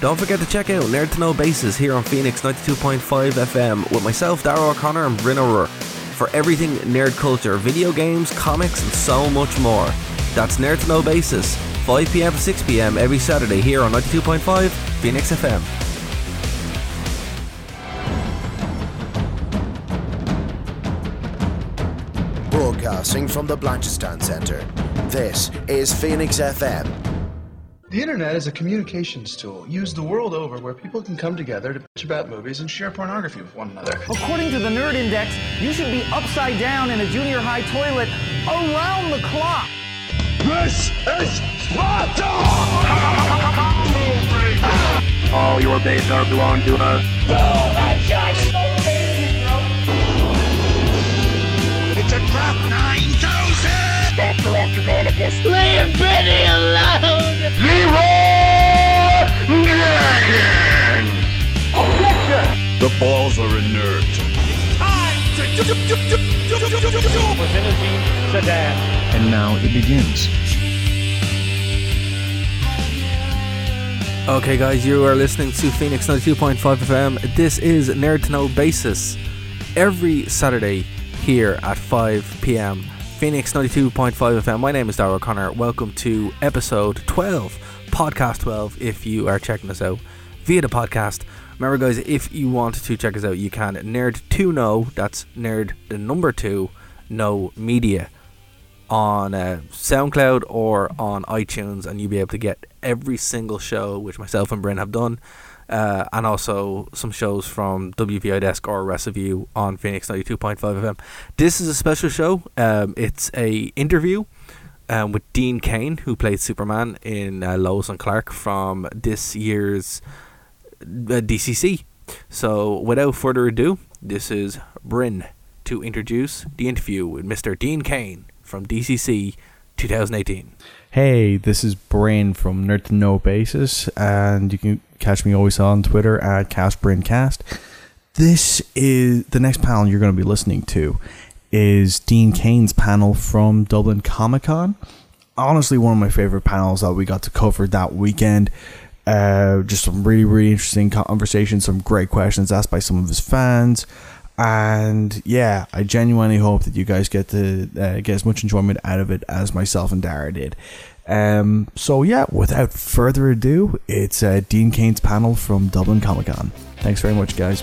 Don't forget to check out Nerd to Know Basis here on Phoenix 92.5 FM with myself, Dara O'Connor, and Bryn O'Rourke for everything nerd culture, video games, comics, and so much more. That's Nerd to Know Basis, 5 pm to 6 pm every Saturday here on 92.5 Phoenix FM. Broadcasting from the Blanchardstown Centre. This is Phoenix FM. The internet is a communications tool used the world over where people can come together to bitch about movies and share pornography with one another. According to the Nerd Index, you should be upside down in a junior high toilet around the clock. This is Sparta! All your days are belong to us. 9000! Leave Benny alone! Leroy Dragon! The balls are inert. And now it begins. Okay, guys, you are listening to Phoenix 92.5 FM. This is Nerd to Know Basis. Every Saturday here at 5 pm. Phoenix 92.5 FM. My name is Darrell O'Connor. Welcome to episode 12, podcast 12, if you are checking us out via the podcast. Remember, guys, if you want to check us out, you can. Nerd to Know, that's Nerd the number two, No Media on uh, SoundCloud or on iTunes, and you'll be able to get every single show which myself and Bryn have done, uh, and also some shows from WVI Desk or Rest of You on Phoenix 92.5 FM. This is a special show. Um, it's a interview um, with Dean Cain, who played Superman in uh, Lois and Clark from this year's uh, DCC. So, without further ado, this is Bryn to introduce the interview with Mr. Dean Cain from DCC 2018. Hey, this is Brain from Nerd to Know Basis, and you can catch me always on Twitter at CastBrainCast. This is the next panel you're going to be listening to is Dean Cain's panel from Dublin Comic Con. Honestly, one of my favorite panels that we got to cover that weekend. Uh, just some really, really interesting conversations, some great questions asked by some of his fans. And yeah, I genuinely hope that you guys get to uh, get as much enjoyment out of it as myself and Dara did. Um, so yeah, without further ado, it's uh, Dean Cain's panel from Dublin Comic Con. Thanks very much, guys.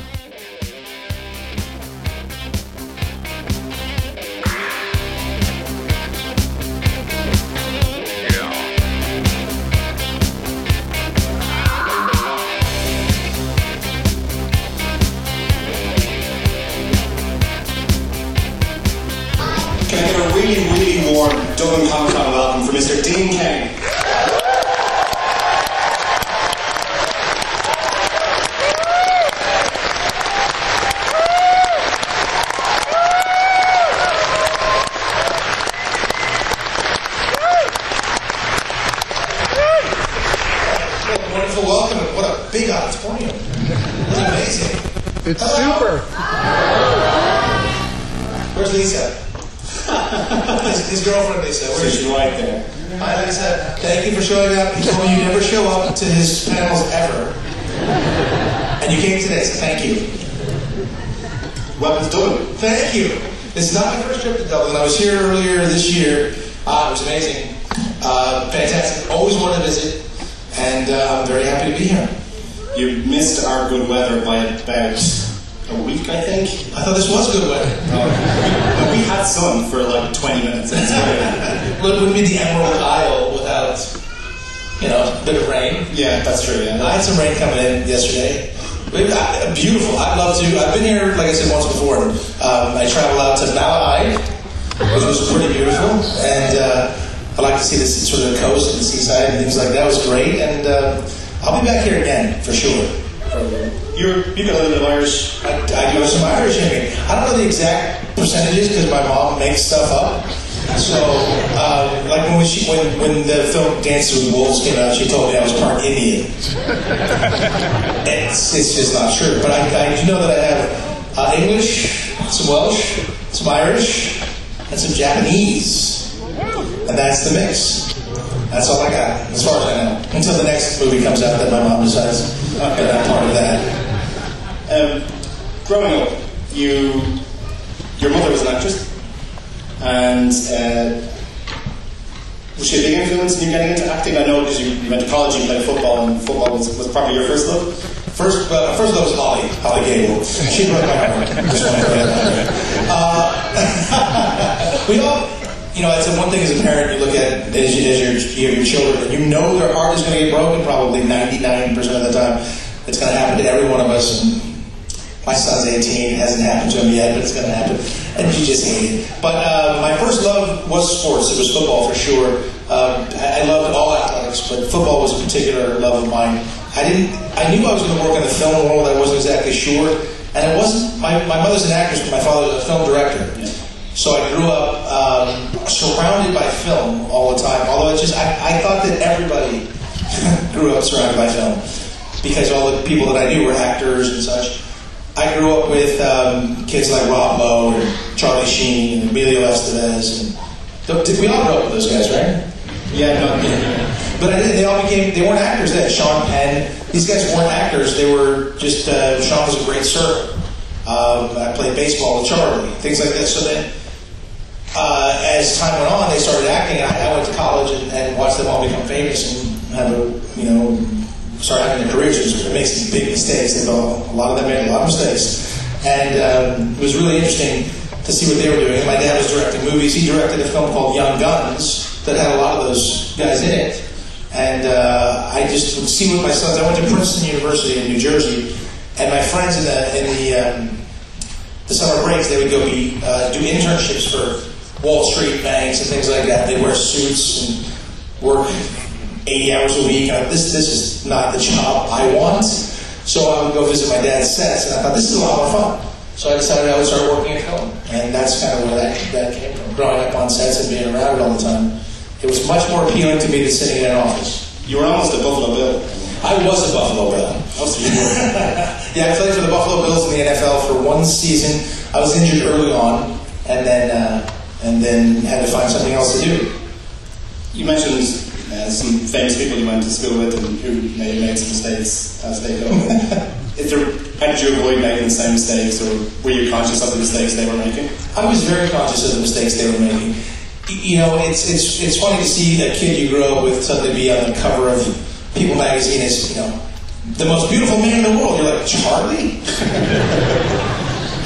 It's super. Where's Lisa? his, his girlfriend, Lisa. Where's she? right there. Hi, Lisa. Thank you for showing up. He told me you never show up to his panels ever. And you came today, so thank you. Welcome to Dublin. Thank you. This is not my first trip to Dublin. I was here earlier this year. Uh, it was amazing. Uh, fantastic. Always wanted to visit. And uh, I'm very happy to be here. You missed our good weather by about a week, I think. I thought this was good weather. But we had sun for like 20 minutes. It wouldn't be the Emerald Isle without, you know, a bit of rain. yeah, that's true. I had some rain coming in yesterday. Uh, Beautiful. I'd love to. I've been here, like I said, once before. Um, I traveled out to Malahide, which was pretty beautiful. And uh, I like to see the sort of the coast and the seaside and things like that. It was great. And uh, I'll be back here again for sure. You're, you've got a little bit of Irish. I, I do have some Irish in me. I don't know the exact percentages because my mom makes stuff up. So, uh, like when, she, when when the film Dances with Wolves came out, she told me I was part Indian. it's, it's just not true. But I, I do know that I have uh, English, some Welsh, some Irish, and some Japanese. And that's the mix. That's all I got, as far as I know. Until the next movie comes out that my mom decides that I'm part of that. Um, growing up, you, your mother was an actress, and uh, was she a big influence in you getting into acting? I know because you, you went to college, you played football, and football was, was probably your first love. First, uh, first love was Holly, Holly Gable. She broke my heart. Just to that. Uh, we all, you know, it's one thing as a parent, you look at as, you, as your, you have your children, and you know their heart is going to get broken probably 99% of the time. It's going to happen to every one of us. And my son's 18, it hasn't happened to him yet, but it's going to happen. And you just hate it. But uh, my first love was sports. It was football for sure. Um, I, loved all athletics, but football was a particular love of mine. I didn't. I knew I was going to work in the film world. I wasn't exactly sure, and it wasn't. My, my mother's an actress, but my father was a film director. So I grew up um, surrounded by film all the time. Although it just, I, I thought that everybody grew up surrounded by film because all the people that I knew were actors and such. I grew up with um, kids like Rob Lowe and Charlie Sheen and Emilio Estevez, and we all grew up with those guys, right? Yeah, no, yeah. But I they all became, they weren't actors then. Sean Penn, these guys weren't actors. They were just, uh, Sean was a great surfer. Um, I played baseball with Charlie, things like that. So then, uh, as time went on, they started acting. And I, went to college and, and watched them all become famous and have a, you know, start having their careers. It makes these big mistakes. They all, a lot of them made a lot of mistakes. And um, it was really interesting to see what they were doing. My dad was directing movies. He directed a film called Young Guns that had a lot of those guys in it. And uh, I just would see with my sons. I went to Princeton University in New Jersey, and my friends in the in the um, the summer breaks they would go be uh, do internships for Wall Street banks and things like that. They'd wear suits and work 80 hours a week. And this this is not the job I want. So I would go visit my dad's sets, and I thought this is a lot more fun. So I decided I would start working at home. and that's kind of where that, that came from. Growing up on sets and being around it all the time, it was much more appealing to me than sitting in an office. You were almost a Buffalo Bill. I was a Buffalo Bill. yeah, I played for the Buffalo Bills in the NFL for one season. I was injured early on, and then uh, and then had to find something else to do. You mentioned uh, some famous people you went to school with and who may have made some mistakes as they go. There, how did you avoid making the same mistakes, or were you conscious of the mistakes they were making? I was very conscious of the mistakes they were making. You know, it's it's it's funny to see a kid you grow up with suddenly be on the cover of People magazine as you know the most beautiful man in the world. You're like Charlie.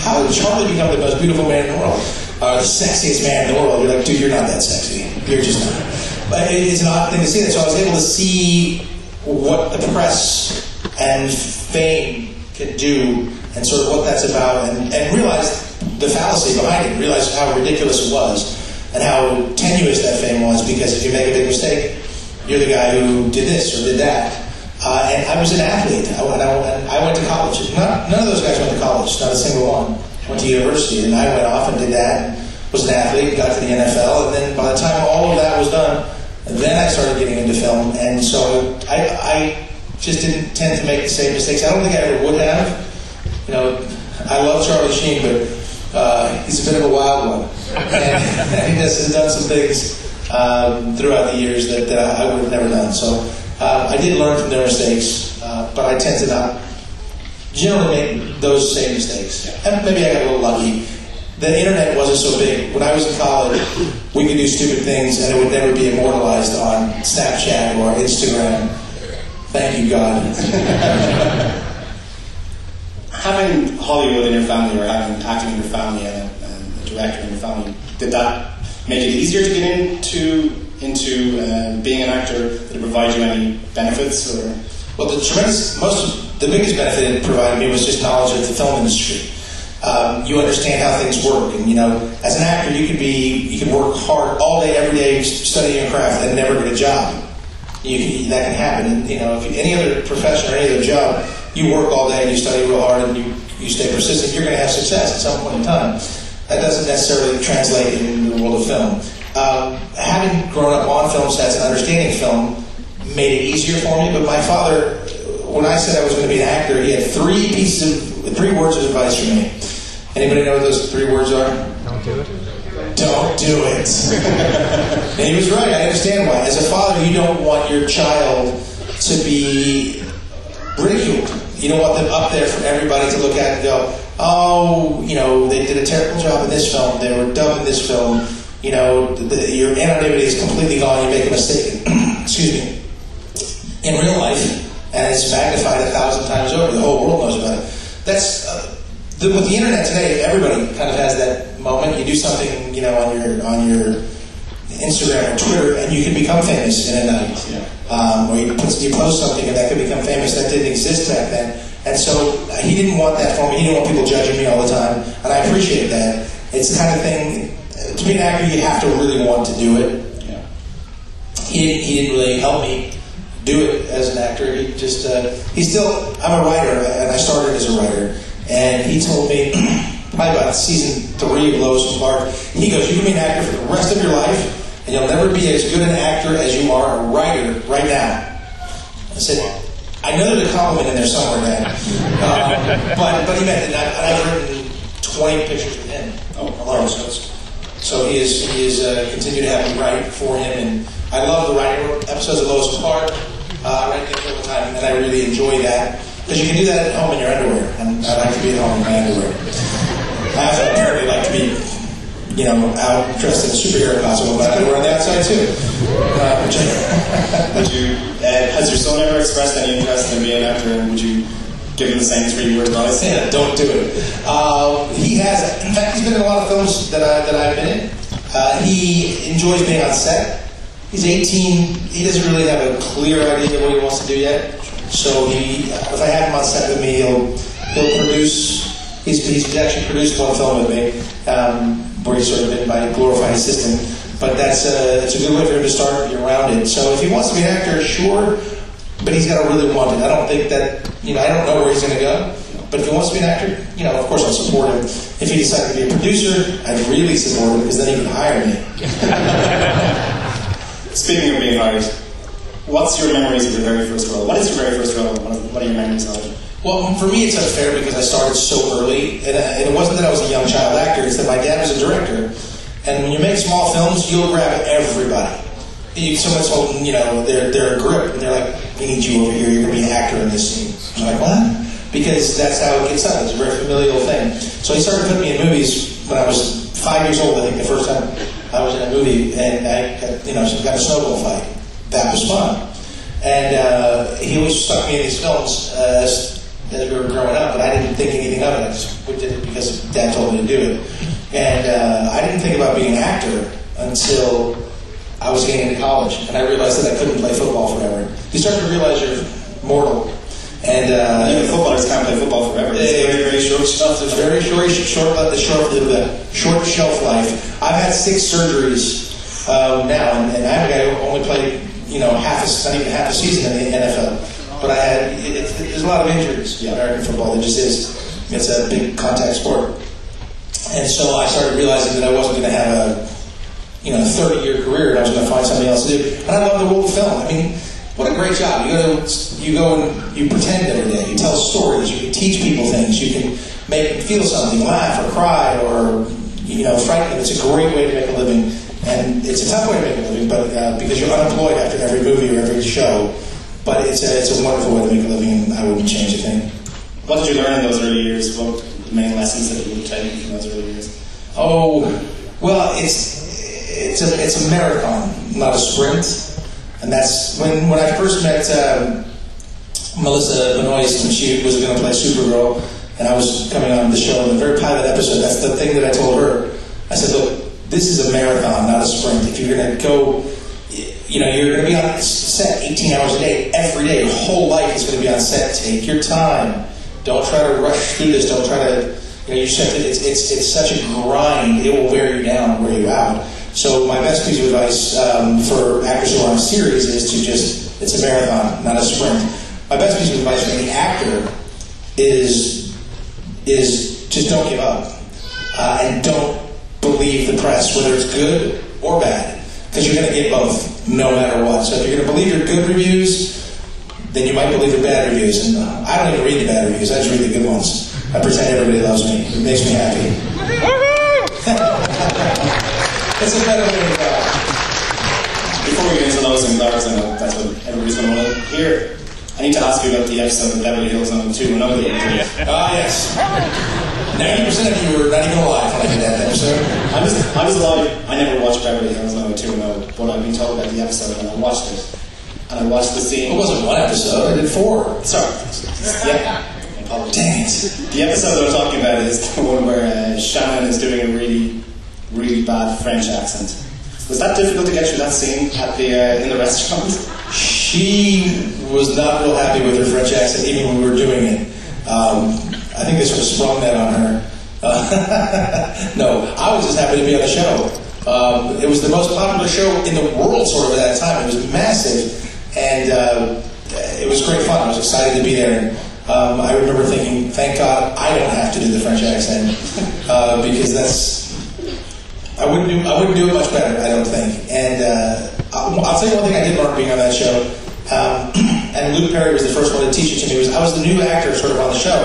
How did Charlie become the most beautiful man in the world? Uh, the sexiest man in the world. You're like, dude, you're not that sexy. You're just not. But it is an odd thing to see that. So I was able to see what the press and fame can do and sort of what that's about and, and realize the fallacy behind it, realize how ridiculous it was and how tenuous that fame was because if you make a big mistake, you're the guy who did this or did that. Uh, and I was an athlete. I went, I, went, I went to college. Not, none of those guys went to college, not a single one. Went to university, and I went off and did that. Was an athlete, got to the NFL, and then by the time all of that was done, then I started getting into film. And so I, I just didn't tend to make the same mistakes. I don't think I ever would have. You know, I love Charlie Sheen, but uh, he's a bit of a wild one, and he just has done some things um, throughout the years that, that I would have never done. So uh, I did learn from their mistakes, uh, but I tend to not generally make those same mistakes. And maybe I got a little lucky. The internet wasn't so big. When I was in college, we could do stupid things and it would never be immortalized on Snapchat or Instagram. Thank you, God. Having Hollywood in your family or having acting in your family and a, and a director in your family, did that make it easier to get into into uh, being an actor? Did it provide you any benefits? Or Well, the tremendous, most, the biggest benefit it provided me was just knowledge of the film industry. Um, you understand how things work, and you know, as an actor, you could be, you could work hard all day, every day, studying your craft, and never get a job. You can, that can happen. You know, if you, any other profession or any other job, you work all day, and you study real hard, and you, you stay persistent. You're going to have success at some point in time. That doesn't necessarily translate in the world of film. Um, having grown up on film sets and understanding film made it easier for me. But my father, when I said I was going to be an actor, he had three pieces of three words of advice for me. Anybody know what those three words are? Don't do it. don't do it. and he was right. I understand why. As a father, you don't want your child to be ridiculed. You don't want them up there for everybody to look at and go, oh, you know, they did a terrible job in this film. They were dumb in this film. You know, the, your anonymity is completely gone. You make a mistake. Excuse me. In real life, and it's magnified a thousand times over. The whole world knows about it. That's uh, the, with the internet today. Everybody kind of has that moment. You do something, you know, on your on your Instagram or Twitter, and you can become famous in a night. Um, or you, put, you post something, and that could become famous. That didn't exist back then. And so uh, he didn't want that for me. He didn't want people judging me all the time, and I appreciate that. It's the kind of thing. To be an actor, you have to really want to do it. Yeah. He didn't, he didn't really help me do it as an actor. He just uh, he still. I'm a writer, and I started as a writer. And he told me probably about season three of Lois and Clark. He goes, "You can be an actor for the rest of your life, and you'll never be as good an actor as you are a writer right now." I said, "I know there's a compliment in there somewhere, man. Uh, but but he meant it. I, I've written 20 pictures with him. A lot of those. So he is he is uh, to have me write for him, and I love the writing episodes of Lois Clark. Uh, I write them all the time, and I really enjoy that because you can do that at home in your underwear, and I like to be at home in my underwear. I also apparently like to be, you know, out dressed in a superhero costume, but I wear on the outside too. Uh, which I- Would you, uh, has your son ever expressed any interest in being an actor, and would you give him the same three word advice? Yeah, don't do it. Uh, he has. In fact, he's been in a lot of films that I that I've been in. Uh, he enjoys being on set. He's 18. He doesn't really have a clear idea of what he wants to do yet. So he, if I have him on set with me, he'll he'll produce. He's, he's actually produced one film with me, um, where he's sort of been my glorified assistant. But that's a, a good way for him to start around it. So if he wants to be an actor, sure, but he's got to really want it. I don't think that, you know, I don't know where he's going to go. But if he wants to be an actor, you know, of course I'll support him. If he decides to be a producer, I'd really support him because then he can hire me. Speaking of being hired, what's your memories of your very first role? What is your very first role? What are- your memories of it? Well, for me, it's unfair because I started so early, and, and it wasn't that I was a young child actor. It's that my dad was a director, and when you make small films, you'll grab everybody. You, someone's holding, you know, they're they're a grip, and they're like, "We need you over here. You're to be an actor in this scene." I'm like, "What?" Because that's how it gets done. It's a very familial thing. So he started putting me in movies when I was five years old. I think the first time I was in a movie, and I, you know, got a snowball fight. That was fun. And uh, he always stuck me in these films uh, as, as we were growing up, but I didn't think anything of it. I just did it because Dad told me to do it. And uh, I didn't think about being an actor until I was getting into college, and I realized that I couldn't play football forever. You start to realize you're mortal. And uh, Even footballers can't play football forever. It's They- very, very short stuff. It's very short, short, the short, the short shelf life. I've had six surgeries um, now, and, and I have a guy who only played, you know, half a, not even half a season in the NFL. But I had, it, it, there's a lot of injuries in American football. There just is. It's a big contact sport. And so I started realizing that I wasn't going to have a, you know, 30 year career, and I was going to find something else to do. And I love the world of film. I mean, what a great job! You go, to, you go and you pretend every day. You tell stories. You can teach people things. You can make them feel something, laugh or cry or you know, frighten them. It's a great way to make a living, and it's a tough way to make a living, but uh, because you're unemployed after every movie or every show. But it's a, it's a wonderful way to make a living, and I wouldn't change a thing. What did you learn in those early years? What were the main lessons that you would take from those early years? Oh, well, it's it's a it's a marathon, not a sprint, and that's when when I first met um, Melissa Benoist when she was going to play Supergirl, and I was coming on the show in the very pilot episode. That's the thing that I told her. I said, look, this is a marathon, not a sprint. If you're going to go, you know, you're going to be on set 18 hours a day every day. Your whole life is going to be on set. Take your time. Don't try to rush through this. Don't try to you know, you just it's, it's, it's such a grind, it will wear you down and wear you out. So my best piece of advice um, for actors who are on a series is to just, it's a marathon, not a sprint. My best piece of advice for any actor is, is just don't give up. Uh, and don't believe the press, whether it's good or bad, because you're going to get both, no matter what. So if you're going to believe your good reviews, then you might believe your bad reviews. And uh, I don't even read the bad reviews, I just read the good ones. I pretend everybody loves me. It makes me happy. It's a better way to go. Before we get into Lois and Clark, I know that's what everybody's going to want to hear. I need to ask you about the episode of Beverly Hills 90210 that you did. Ah, yes. 90% of you were not even alive when I did that episode. I was, I was alive. I never watched Beverly Hills 90210, but I've been told about the episode and I watched it. And I watched the scene. It wasn't one episode, I did four. Sorry. Yeah. Apologies. Dang it. The episode that I'm talking about is the one where uh, Shannon is doing a really, really bad French accent. Was that difficult to get through that scene at the uh, in the restaurant? She was not real happy with her French accent even when we were doing it. Um, I think they sort of sprung that on her. Uh, no, I was just happy to be on the show. Um, it was the most popular show in the world, sort of, at that time. It was massive, and uh, it was great fun. I was excited to be there. And, um, I remember thinking, thank God I don't have to do the French accent uh, because that's I wouldn't do I wouldn't do it much better. I don't think. And uh, I'll, I'll tell you one thing I did learn being on that show. Um, and Luke Perry was the first one to teach it to me. Was I was the new actor sort of on the show.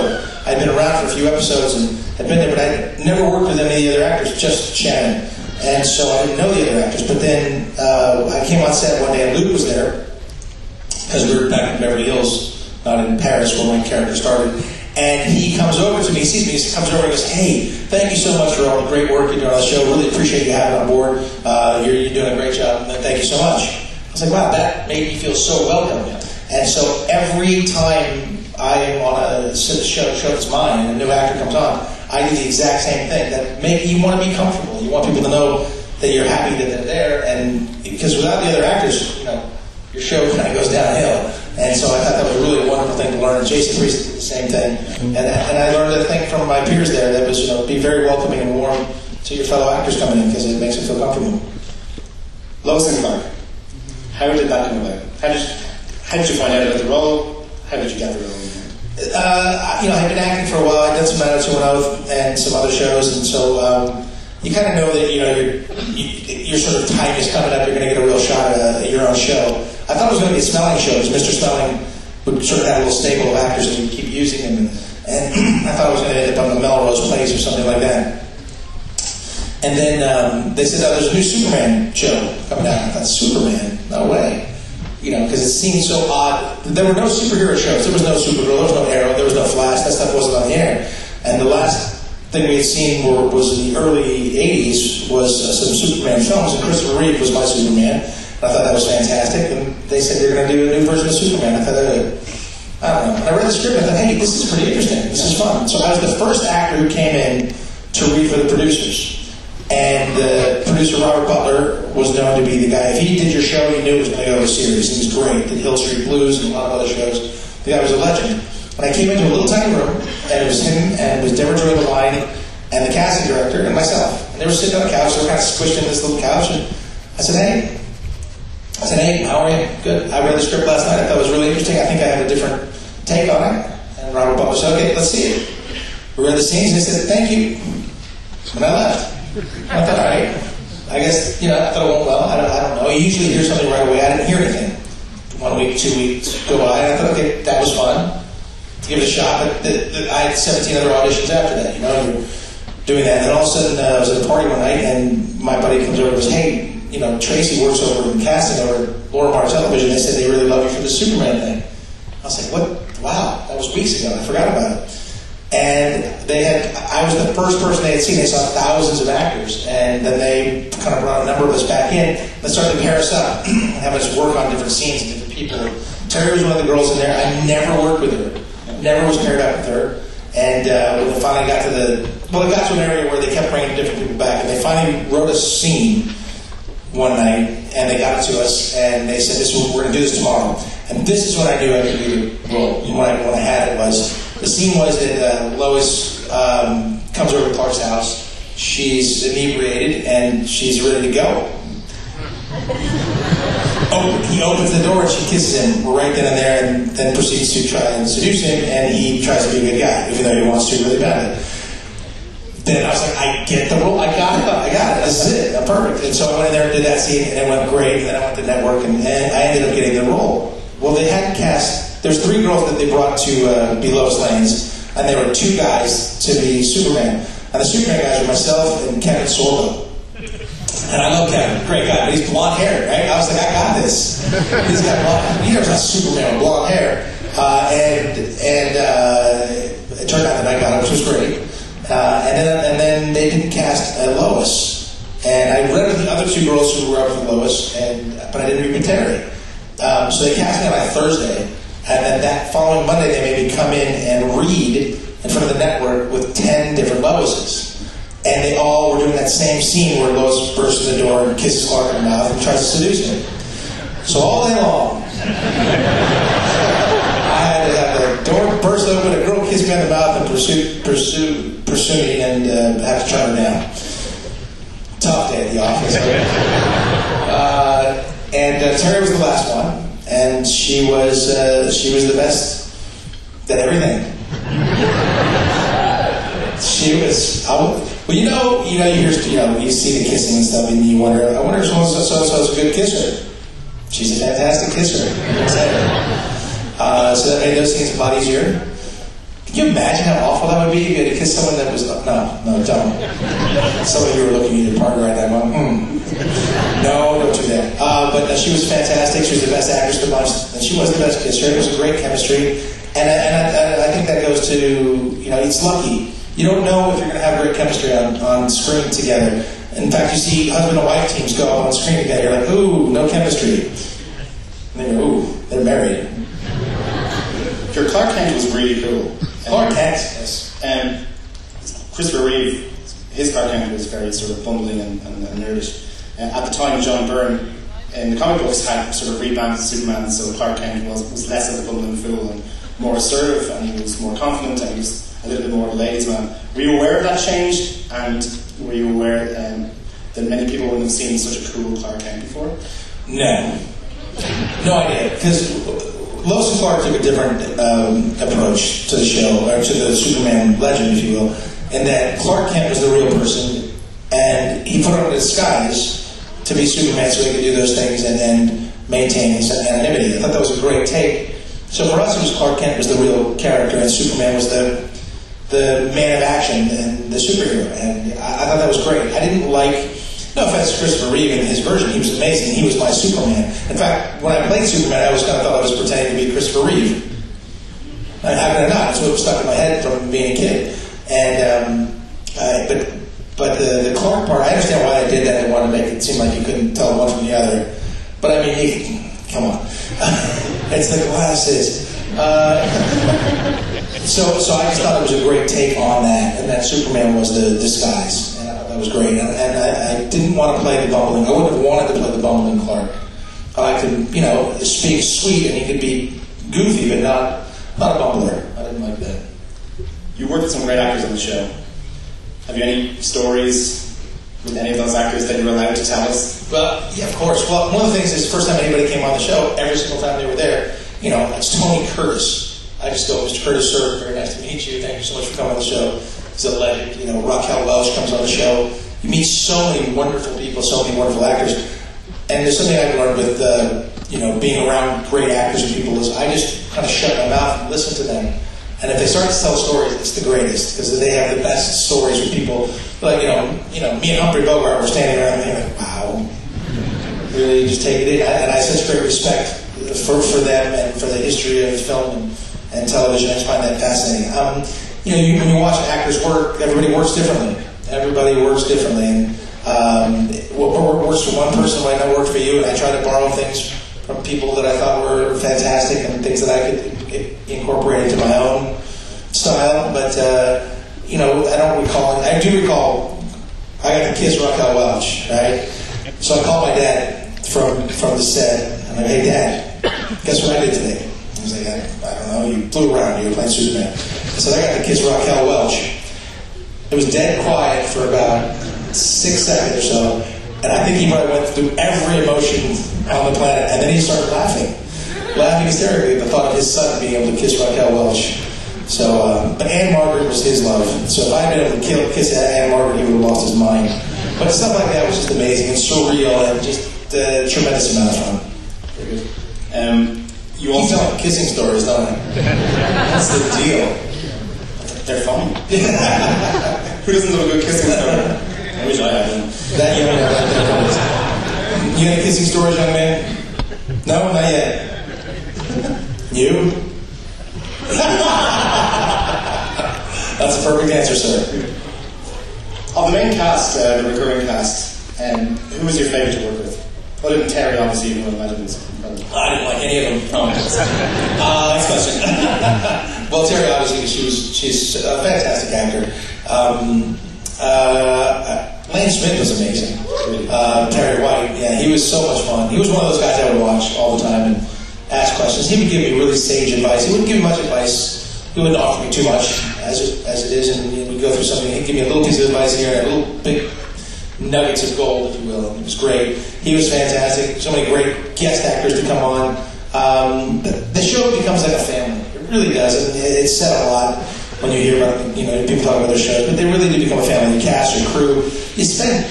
I'd been around for a few episodes and had been there, but I never worked with any of the other actors, just Shannon. And so I didn't know the other actors. But then uh, I came on set one day and Luke was there because we were back in Beverly Hills, not in Paris where my character started. And he comes over to me, he sees me, he comes over and goes, Hey, thank you so much for all the great work you're doing on the show. Really appreciate you having on board. Uh, you're, you're doing a great job. Thank you so much. I was like, wow, that made me feel so welcome. And so every time I am on a show, show that's mine, and a new actor comes on, I do the exact same thing. That make you want to be comfortable. You want people to know that you're happy that they're there, and because without the other actors, you know, your show kind of goes downhill. And so I thought that was really a wonderful thing to learn. Jason Priestley did the same thing, and, and I learned a thing from my peers there that was, you know, be very welcoming and warm to your fellow actors coming in because it makes them feel comfortable. Lois and Clark. How did that come about? How did how did you find out about the role? How did you get the role? Uh, you know, I'd been acting for a while. I'd done some an Oath and some other shows, and so um, you kind of know that you know your your sort of time is coming up. You're going to get a real shot at, your own show. I thought it was going to be a Spelling show because Mr. Spelling would sort of have a little stable of actors and we'd keep using them. And, and I thought it was going to end up on the Melrose Place or something like that. And then um, they said, oh, there's a new Superman show coming out. I thought, Superman? No way. You know, because it seemed so odd. There were no superhero shows. There was no Supergirl. There was no Arrow. There was no Flash. That stuff wasn't on the air. And the last thing we had seen were, was in the early 80s was uh, some Superman films, and Christopher Reeve was my Superman. And I thought that was fantastic, and they said they're going to do a new version of Superman. I thought, I don't know. I read the script and I thought, hey, this is pretty interesting. This is fun. So I was the first actor who came in to read for the producers. And uh, producer Robert Butler was known to be the guy. If he did your show, you knew it was going to go to a series. He was great. Did Hill Street Blues and a lot of other shows. The guy was a legend. When I came into a little tiny room, and it was him, and it was Deborah Joy LeVine, and the casting director, and myself. And they were sitting on the couch. They were kind of squished in this little couch. And I said, hey, I said, hey, how are you? Good. I read the script last night. I thought it was really interesting. I think I have a different take on it. And Robert Butler said, okay, let's see it. We read the scenes and he said, thank you. And I left. I thought, all right. I guess, you know, I thought it went well. I don't, I don't know. You usually hear something right away. I didn't hear anything. One week, two weeks go by, and I thought, okay, that was fun. Give it a shot. But the, the, I had 17 other auditions after that, you know, doing that. And then all of a sudden, uh, I was at a party one night, and my buddy comes over and goes, hey, you know, Tracy works over in casting over at Lorimar Television. They said they really love you for the Superman thing. I was like, what? Wow, that was weeks ago. I forgot about it. And they had, I was the first person they had seen. They saw thousands of actors. And then they kind of brought a number of us back in and started to pair us up and have us work on different scenes and different people. Teri was one of the girls in there. I never worked with her, never was paired up with her. And uh, when they finally got to the, well, it got to an area where they kept bringing different people back. And they finally wrote a scene one night, and they got it to us, and they said, "This is what we're going to do this tomorrow." And this is what I knew I could do role. When I, when I had it was the scene was that uh, Lois um, comes over to Clark's house. She's inebriated and she's ready to go. Oh, he opens the door and she kisses him right then and there, and then proceeds to try and seduce him. And he tries to be a good guy, even though he wants to really badly then I was like, I get the role. I got it. I got it. This is it. I'm perfect. And so I went in there and did that scene, and it went great. And then I went to network, and, and I ended up getting the role. Well, they hadn't cast. There's three girls that they brought to uh, be Lois Lanes, and there were two guys to be Superman. And the Superman guys were myself and Kevin Sorbo. And I love Kevin, great guy, but he's blonde hair, right? I was like, I got this. He's got blonde. He never got Superman with blonde hair, uh, and and uh, it turned out that I got it, which was great. Uh, and then and then they didn't cast uh, Lois, and I read with the other two girls who were up with Lois, and but I didn't read Teri. Um, so they cast me on a Thursday, and then that following Monday they made me come in and read in front of the network with ten different Loises. And they all were doing that same scene where Lois bursts in the door and kisses Clark in the mouth and tries to seduce him. So all day long, I had to have the door burst open, a girl kiss me on the mouth and pursue, pursue, pursue me and uh, have to turn her down. Tough day at the office. uh, and uh, Teri was the last one, and she was uh, she was the best at everything. She was. I, well, you know, you know, you hear, you know, you see the kissing and stuff, and you wonder, I wonder if so so so a good kisser. She's a fantastic kisser. Uh, so that made those things a lot easier. Can you imagine how awful that would be if you had to kiss someone that was no, no, don't. Some of you are looking at your partner right now, going, hmm. No, don't do that. Uh, but uh, she was fantastic. She was the best actress of the bunch, and she was the best kisser. It was a great chemistry, and, and I, I think that goes to you know, it's lucky. You don't know if you're going to have great chemistry on, on screen together. In fact, you see husband and wife teams go on screen together. You're like, ooh, no chemistry. And then you're, ooh, they're married. Your Clark Kent was really cool. Clark Kent, yes. Um, Christopher Reeve, his Clark Kent was very sort of bumbling and, and, and nerdish. Uh, at the time, John Byrne in the comic books had sort of revamped Superman, so Clark Kent was, was less of a bumbling fool and more assertive, and he was more confident, and he was a little bit more of a ladies' man. Were you aware of that change, and were you aware um, that many people wouldn't have seen such a cool Clark Kent before? No. No idea. Because Lois and Clark took a different um, approach to the show, or to the Superman legend, if you will, in that Clark Kent was the real person, and he put on a disguise to be Superman so he could do those things and then maintain his anonymity. I thought that was a great take. So for us, it was Clark Kent was the real character, and Superman was the the man of action and the superhero. And I, I thought that was great. I didn't like no offense to Christopher Reeve and his version, he was amazing. He was my Superman. In fact, when I played Superman, I always kind of thought I was pretending to be Christopher Reeve. I happen or not, that's what was stuck in my head from being a kid. And um, I, but but the, the Clark part, I understand why they did that. They wanted to make it seem like you couldn't tell one from the other. But I mean, come on, it's the glasses. Uh, so so I just thought it was a great take on that, and that Superman was the disguise. And I that was great. And, and I, I didn't want to play the bumbling. I wouldn't have wanted to play the bumbling Clark. I could, you know, speak sweet, and he could be goofy, but not not a bumbler. I didn't like that. You worked with some great actors on the show. Have you any stories with any of those actors that you're allowed to tell us? Well, yeah, of course. Well, one of the things is first time anybody came on the show, every single time they were there, you know, it's Tony Curtis. I just go, Mr. Curtis, sir, very nice to meet you. Thank you so much for coming on the show. He's a legend. You know, Raquel Welch comes on the show. You meet so many wonderful people, so many wonderful actors. And there's something I've learned with, uh, you know, being around great actors and people is I just kind of shut my mouth and listen to them. And if they start to tell stories, it's the greatest because they have the best stories with people. Like you know, you know, me and Humphrey Bogart were standing around and like, wow, really just take it in. And I have such great respect for, for them and for the history of film and, and television. I just find that fascinating. Um, you know, you, when you watch actors work, everybody works differently. Everybody works differently, and um, what works for one person might not work for you. And I try to borrow things from people that I thought were fantastic and things that I could incorporate into my own style. But uh, you know, I don't recall. I do recall. I got to kiss Raquel Welch, right? So I called my dad from from the set. I'm like, hey, Dad, guess what I did today? He's like, I, I don't know. You flew around. You were playing Superman. I said, I got to kiss Raquel Welch. It was dead quiet for about six seconds or so, and I think he probably went through every emotion on the planet, and then he started laughing, laughing hysterically at the thought of his son being able to kiss Raquel Welch. So, uh, but Ann-Margret was his love. So if I had been able to kill, kiss Ann-Margret, he would have lost his mind. But stuff like that was just amazing and surreal and just a tremendous amount of fun. Very good. Um, you all tell kissing stories, don't I? That's the deal. they're fun. Who doesn't love a good kissing story? I wish I had one. That young man, that, that comes. You any kissing stories, young man? No, not yet. You? That's a perfect answer, sir. Of the main cast, uh, the recurring cast, um, who was your favourite to work with? Other than Teri, obviously, even though it's incredible. I didn't like any of them. No. Uh, next question. well, Teri, obviously, she was she's a fantastic actor. Um, uh, Lane Smith was amazing. Uh, Teri White, yeah, he was so much fun. He was one of those guys I would watch all the time and ask questions. He would give me really sage advice. He wouldn't give me much advice. He wouldn't offer me too much, as it, as it is, and we'd go through something. He'd give me a little piece of advice here, a little big nuggets of gold, if you will. And It was great. He was fantastic. So many great guest actors to come on. Um, the, show becomes like a family. It really does. And it- it's said a lot when you hear about you know people talking about their shows, but they really do become a family. You cast your crew. You spend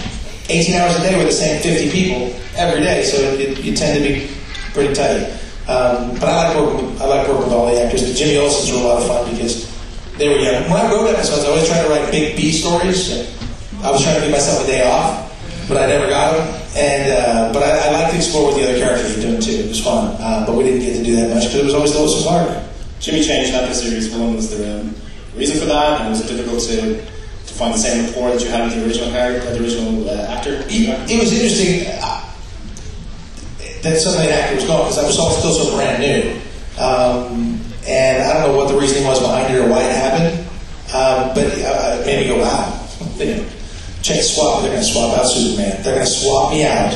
18 hours a day with the same 50 people every day, so it, you tend to be pretty tight. Um, but I like working. I like working with all the actors. The Jimmy Olsen's were a lot of fun because they were young. When I wrote episodes, I always tried to write big B stories. I was trying to give myself a day off, but I never got them. And uh, but I, I like to explore what the other characters were doing too. It was fun, uh, but we didn't get to do that much because it was always Lois and Clark. Jimmy changed after the series one. Was there a reason for that? And was it difficult to, to find the same rapport that you had with the original character, the original uh, actor? It, it was interesting uh, that suddenly an actor was gone because I was all still so brand new. Um, and I don't know what the reasoning was behind it or why it happened, um, but uh, it made me go, wow. You know, check the swap. They're going to swap out Superman. They're going to swap me out.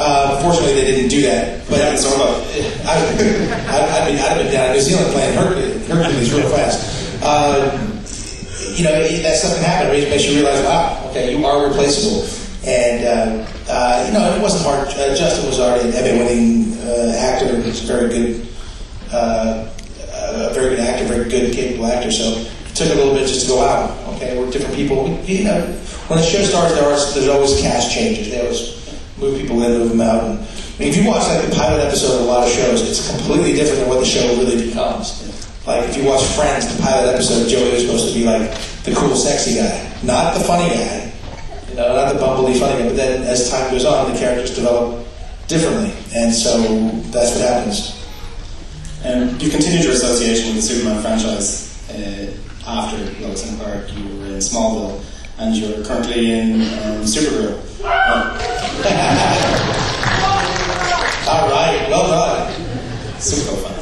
Uh, fortunately, they didn't do that. But it's I'd, I'd, I'd, be, I'd have been down in New Zealand playing Hercules, Hercules real fast. Um, you know, that stuff can happen. It makes you realize, wow, okay, you are replaceable. And, uh, uh, you know, it wasn't hard. Uh, Justin was already an Emmy-winning uh, actor. He's a very good, uh, a very good actor, very good, capable actor. So it took a little bit just to go out. Okay, we're different people. We, you know, when the show starts, there are, there's always cast changes. They always move people in, move them out. And, I mean, if you watch like the pilot episode of a lot of shows, it's completely different than what the show really becomes. Like if you watch Friends, the pilot episode, Joey was supposed to be like the cool, sexy guy, not the funny guy. You know, not the bumbly funny guy. But then as time goes on, the characters develop differently, and so that's what happens. And you continued your association with the Superman franchise uh, after Lois and Clark. You were in Smallville, and you're currently in um, Supergirl. All right, well done. Super fun.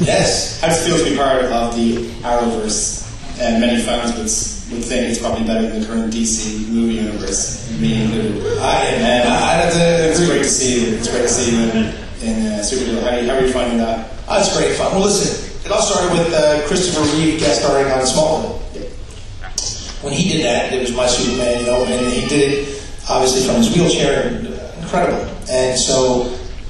Yes. How does it feel to be part of the Arrowverse? And many fans would, would think it's probably better than the current DC movie universe, me included. I am. Um, I it's great to see you. It's great to see you in, in uh, Supergirl. How, are you- how are you finding that? Oh, it's great fun. Well, listen, it all started with uh, Christopher Reeve guest starring on Smallville. When he did that, it was my Superman, you know, and he did it obviously from his wheelchair, and, uh, incredible. And so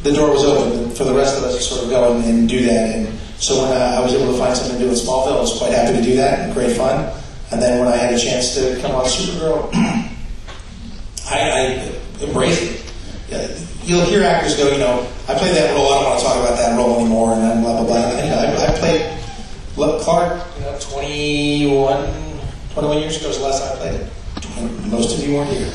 the door was open for the rest of us to sort of go and, and do that. And so when uh, I was able to find something to do in Smallville, I was quite happy to do that, great fun. And then when I had a chance to come on Supergirl, I, I embraced it. Yeah, You'll hear actors go, you know, I played that role, I don't want to talk about that role anymore, and then blah, blah, blah. And, you know, I, I played look, Clark, you know, 21, 21 years ago was the last time I played it. 20, most of you weren't here.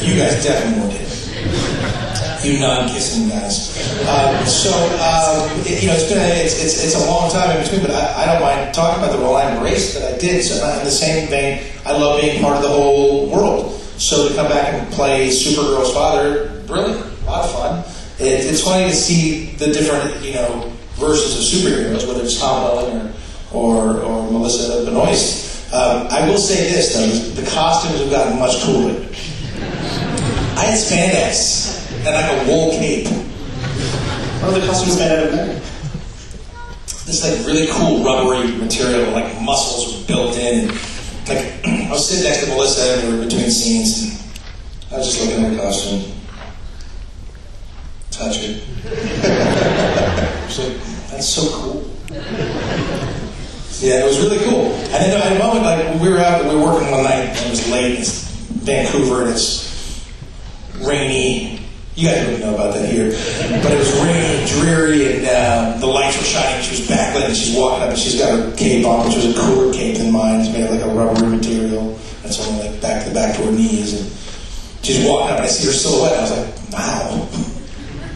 You guys definitely weren't here. You non-kissing guys. Um, so, um, it, you know, it's been a, it's, it's, it's a long time in between, but I, I don't mind talking about the role. I embraced that I did. So, in the same vein, I love being part of the whole world. So to come back and play Supergirl's father, brilliant, a lot of fun. It, it's funny to see the different, you know, versions of superheroes, whether it's Tom Welling or, or, or Melissa Benoist. Um, I will say this though, the costumes have gotten much cooler. I had spandex and like a wool cape. What are the costumes made out of then? This like really cool rubbery material, like muscles were built in. Like I was sitting next to Melissa and we were between scenes, and I was just looking at her costume, touch it. "That's so cool." Yeah, it was really cool. And then at a moment, like we were out, we were working one night, and it was late. It's Vancouver, and it's rainy. You guys wouldn't know about that here, but it was rainy, dreary, and uh, the lights were shining. She was backlit, and she's walking up, and she's got her cape on, which was a cooler cape than mine. It's made of like a rubbery material. That's only like back to back to her knees, and she's walking up, and I see her silhouette. And I was like, wow,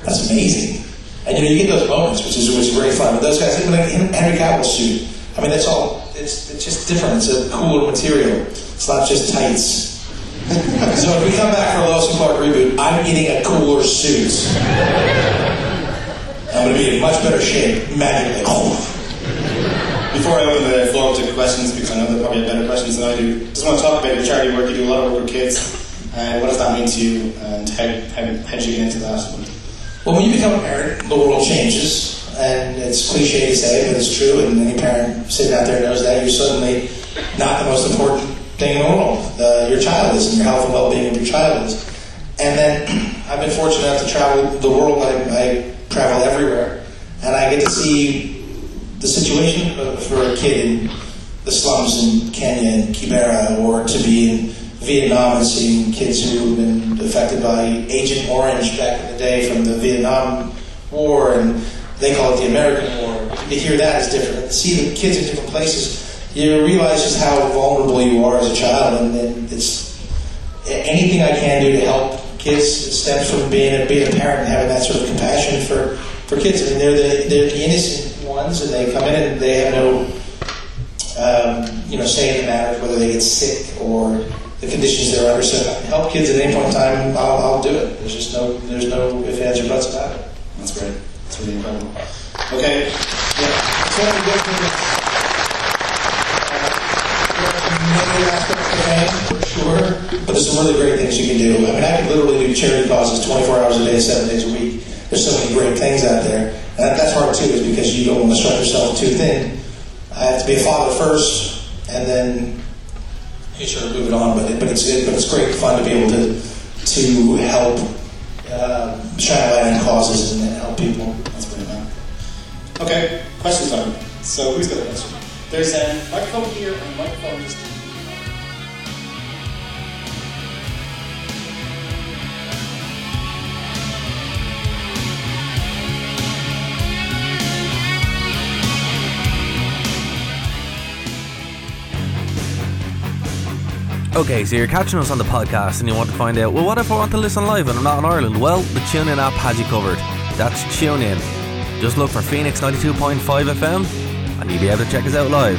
that's amazing. And you know, you get those moments, which is which is very fun. But those guys, even like Henry Cavill's suit. I mean, that's all. It's it's just different. It's a cooler material. It's not just tights. So if we come back for a Lois and Clark reboot, I'm getting a cooler suit. I'm going to be in much better shape, magically. Before I open the floor to questions, because I know there probably have better questions than I do, just want to talk about your charity work. You do a lot of work with kids. Uh, what does that mean to you, and how, how, how did you get into that? Well, when you become a parent, the world changes. And it's cliche to say, but it's true. And any parent sitting out there knows that you're suddenly not the most important thing in the world. Uh, your child is, and your health and well-being of your child is. And then I've been fortunate enough to travel the world. I, I travel everywhere, and I get to see the situation for a kid in the slums in Kenya and Kibera, or to be in Vietnam and seeing kids who have been affected by Agent Orange back in the day from the Vietnam War, and they call it the American War. To hear that is different. To see the kids in different places, you realize just how vulnerable you are as a child, and, and it's anything I can do to help kids stems from being a, being a parent and having that sort of compassion for, for kids. I mean, they're the, they're the innocent ones, and they come in and they have no, um, you know, say in the matter of whether they get sick or the conditions they're under. So help kids at any point in time, I'll, I'll do it. There's just no, there's no ifs, ands, or buts about it. That's great. That's really incredible. Okay. Yeah. For sure, but there's some really great things you can do. I mean, I could literally do charity causes 24 hours a day, seven days a week. There's so many great things out there, and that, that's hard too, is because you don't want to stretch yourself too thin. I have to be a father first, and then you of move it on. But it, but it's it, but it's great fun to be able to to help uh, shine a light on causes and help people. That's pretty fun. Okay, question time. So who's got a question? There's a microphone here and a microphone just. Okay, so you're catching us on the podcast and you want to find out, well, what if I want to listen live and I'm not in Ireland? Well, the TuneIn app has you covered. That's TuneIn. Just look for Phoenix 92.5 FM and you'll be able to check us out live.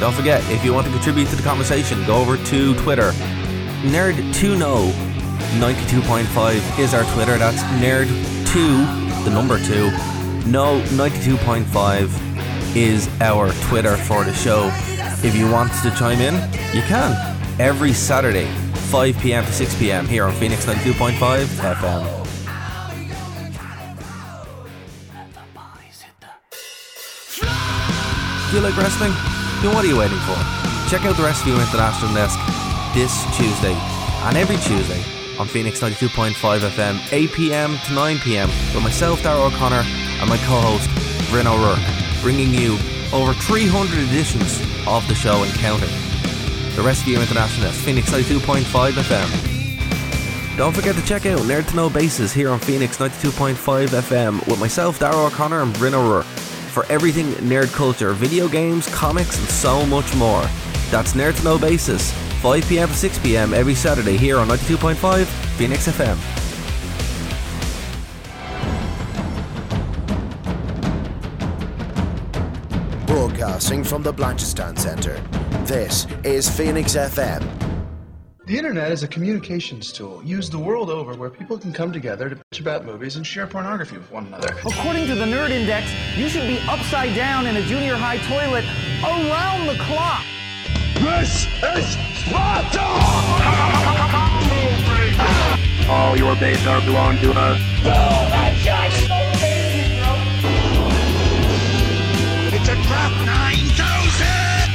Don't forget, if you want to contribute to the conversation, go over to Twitter. Nerd2know 92.5 is our Twitter. That's Nerd2, the number 2. No 92.5 is our Twitter for the show. If you want to chime in, you can. Every Saturday, 5 pm to 6 pm here on Phoenix 92.5 FM. Do you like wrestling? Then what are you waiting for? Check out the Wrestling International Desk this Tuesday and every Tuesday on Phoenix 92.5 FM, 8 pm to 9 pm, with myself, Dara O'Connor, and my co host, Bryn O'Rourke, bringing you over 300 editions of the show and counting. The Wrestling International Phoenix 92.5 FM. Don't forget to check out Nerd to Know Basis here on Phoenix 92.5 FM with myself, Dara O'Connor, and Bryn O'Rourke for everything nerd culture, video games, comics, and so much more. That's Nerd to Know Basis, 5 pm to 6 pm every Saturday here on 92.5 Phoenix FM. Broadcasting from the Blanchardstown Centre. This is Phoenix FM. The internet is a communications tool used the world over where people can come together to bitch about movies and share pornography with one another. According to the Nerd Index, you should be upside down in a junior high toilet around the clock. This is Sparta! All your days are belong to us.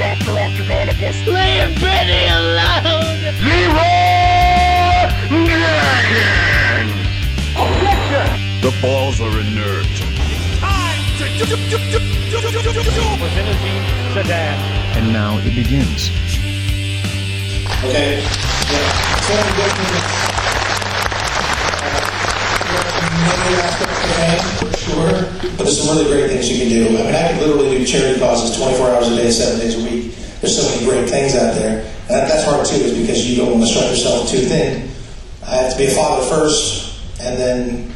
9000! That's electromagnetic. Leave Benny alone! Leroy Jenkins! The balls are inert. And now it begins. Okay. Yeah. So let me go through this. Many aspects of fame, for sure, but there's some really great things you can do. I mean, I could literally do charity causes 24 hours a day, seven days a week. There's so many great things out there, and that, that's hard too, is because you don't want to stretch yourself too thin. I have to be a father first, and then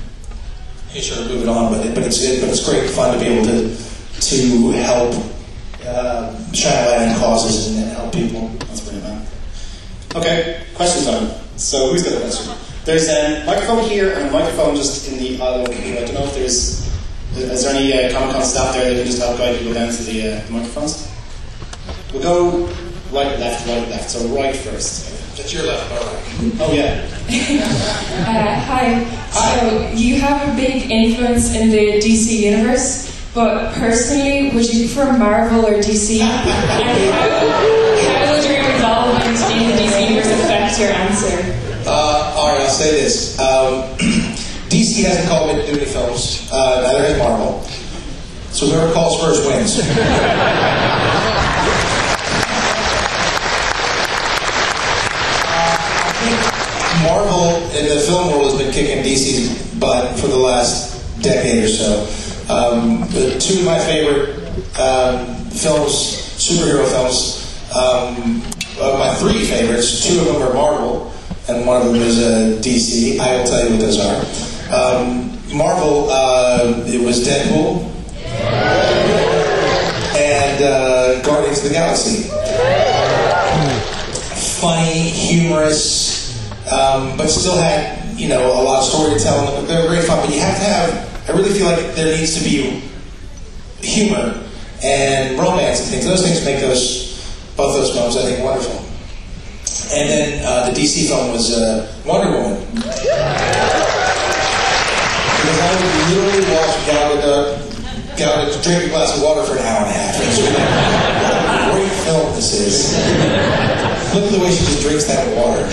you of move it on. But it, but it's it, but it's great fun to be able to to help uh, shine a light on causes and, help people. That's brilliant, man. Okay, question time. So who's got a question? There's a microphone here and a microphone just in the aisle. I don't know if there's. Is there any uh, Comic Con staff there that can just help guide people down to the, uh, the microphones? We'll go right, left, right, left. So right first. That's your left, all right. Oh yeah. Uh, hi. So you have a big influence in the DC universe, but personally, would you prefer Marvel or DC? and how, how would your involvement in the DC universe affect your answer? Uh, all right, I'll say this. Um, DC hasn't called me to do any films. Uh, neither has Marvel. So whoever calls first wins. Marvel in the film world has been kicking DC's butt for the last decade or so. Um, the two of my favorite um, films, superhero films, um, uh, my three favorites, two of them are Marvel, and one of them is uh, DC. I will tell you what those are. Um, Marvel, uh, it was Deadpool and uh, Guardians of the Galaxy. Funny, humorous, um, but still had you know a lot of storytelling. But They were great fun, but you have to have. I really feel like there needs to be humor and romance and things. Those things make those both those films, I think, wonderful. And then uh, the DC film was uh, Wonder Woman. Because I would literally watch Gal Gadot, Gal Gadot drink a glass of water for an hour and a half. It's really, what a great film this is. Look at the way she just drinks that water.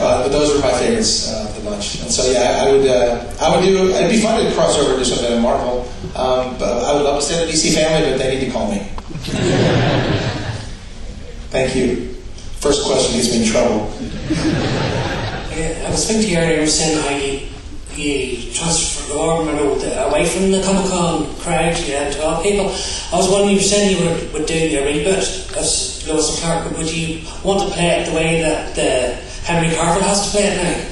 Uh, but those were my favorites uh, of the bunch. And so yeah, I would uh, I would do. It'd be fun to cross over and do something in Marvel. Um, but I would love to stay in the DC family, but they need to call me. Thank you. First question gets me in trouble. I was thinking to you earlier, saying how you, you transformed away from the Comic Con crowd you had to all people. I was wondering, you were saying you were, would do a reboot of Lois and Clark, but would you want to play it the way that the Henry Cavill has to play it now?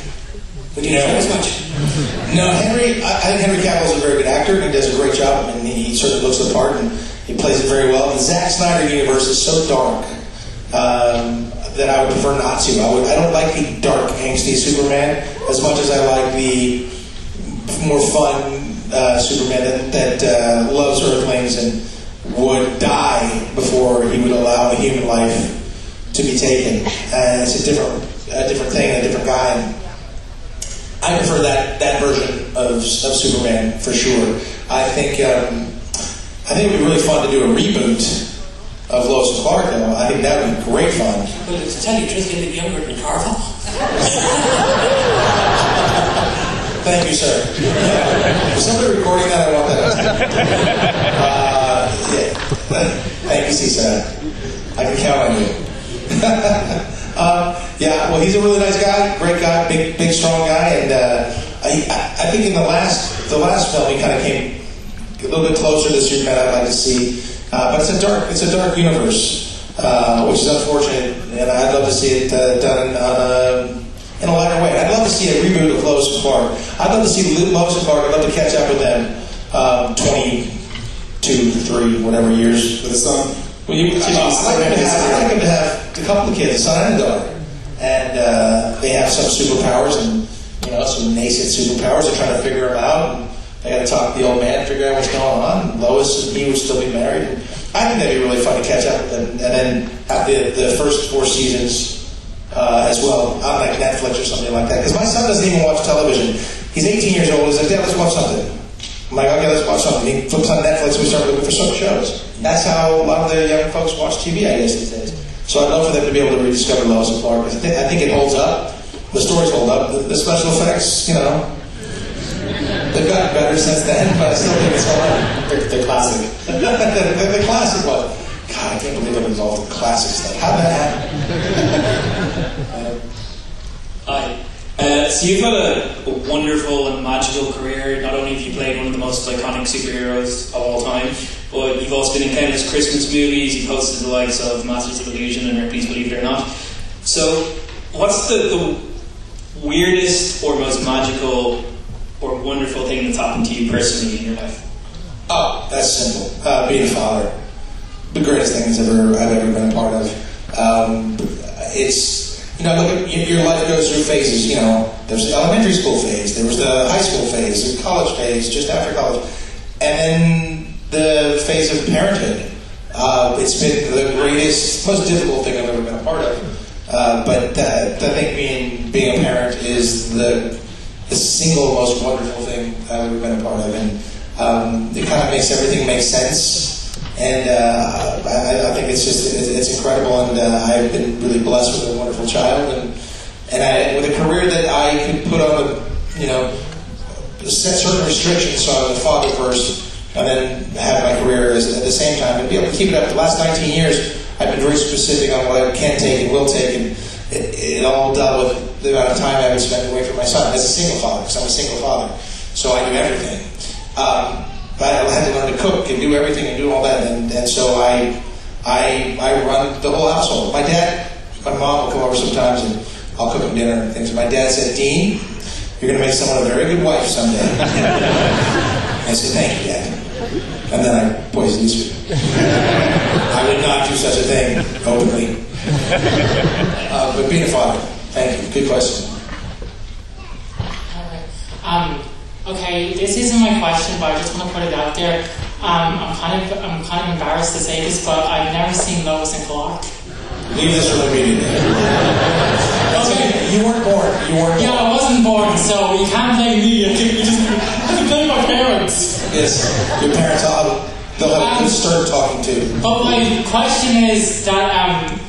Would you No. enjoy as much? No, Henry. I, I think Henry Cavill is a very good actor. and He does a great job, I and he, he certainly looks the part, and he plays it very well. The Zack Snyder universe is so dark um, that I would prefer not to. I would. I don't like the dark, angsty Superman as much as I like the more fun uh, Superman that, that uh, loves Earthlings and would die before he would allow a human life to be taken. And it's a different, a different thing, a different guy. And I prefer that, that version of, of Superman for sure. I think um, I think it would be really fun to do a reboot of Lois and Clark. Though I think that would be great fun. Well, to tell you the truth, you're younger than Cavill. Thank you, sir. Yeah. Somebody recording that? I want that. Uh, yeah. Thank you, Cesar. I can count on you. uh, yeah, well, he's a really nice guy, great guy, big, big, strong guy, and uh, I, I think in the last, the last film, he kind of came a little bit closer to Superman. I'd like to see, uh, but it's a dark, it's a dark universe, uh, which is unfortunate, and I'd love to see it uh, done on a in a lighter way. I'd love to see a reboot of Lois and Clark. I'd love to see Lois and Clark. I'd love to catch up with them um, 22, 3, whatever years. With a son. Well, you, I'd, like them to have, I'd like them to have a couple of kids, a son and a daughter. And uh, they have some superpowers and, you know, some nascent superpowers. They're trying to figure them out. And they got to talk to the old man, figure out what's going on. And Lois and he would still be married. I think that'd be really fun to catch up with them. And then have the, the first four seasons uh, as well on like Netflix or something like that. Because my son doesn't even watch television. He's 18 years old. He's like, Dad, let's watch something. I'm like, okay, let's watch something. He flips on Netflix. We start looking for some shows. That's how a lot of the young folks watch TV, I guess these days. So I'd love for them to be able to rediscover Lois and Clark. I think, I think it holds up. The stories hold up. The, the special effects, you know, they've gotten better since then, but I still think it's fun. They're, they're classic. they're, they're the classic one. God, I can't believe I'm involved in classic stuff. How'd that happen? Hi. Uh, so you've had a, a wonderful and magical career. Not only have you played one of the most iconic superheroes of all time, but you've also been in countless Christmas movies. You've hosted the likes of Masters of Illusion and Ripley's Believe It or Not. So, what's the, the weirdest or most magical or wonderful thing that's happened to you personally in your life? Oh, that's simple. Uh, being a father, the greatest thing I've ever I've ever been a part of. Um, it's you know, look at your life goes through phases. You know, there's the elementary school phase, there was the high school phase, the college phase, just after college, and then the phase of parenthood. Uh, it's been the greatest, most difficult thing I've ever been a part of. Uh, but I think being being a parent is the the single most wonderful thing I've been a part of, and um, it kind of makes everything make sense. And uh, I, I, think it's just it's, it's incredible, and uh, I've been really blessed with a wonderful child, and and I, with a career that I could put on the you know set certain restrictions. So I was father first, and then have my career at the same time, and be able to keep it up. The last 19 years, I've been very specific on what I can take and will take, and it, it all dealt with the amount of time I would spend away from my son as a single father, because I'm a single father, so I do everything. Um, but I had to learn to cook and do everything and do all that, and, and so I, I, I run the whole household. My dad, my mom will come over sometimes, and I'll cook him dinner and things. And my dad said, Dean, you're going to make someone a very good wife someday. I said, thank you, Dad. And then I poisoned his food. I would not do such a thing openly. Uh, but being a father, thank you. Good question. Um, okay, this isn't my question, but I just want to put it out there. Um, I'm kind of I'm kind of embarrassed to say this, but I've never seen Lois and Clark. Leave this room immediately. okay. You weren't born. You weren't. Yeah, I wasn't born, so you can't blame me. You can, just you can blame my parents. Yes, your parents. I'll, they'll have a good start talking to. But my question is that um,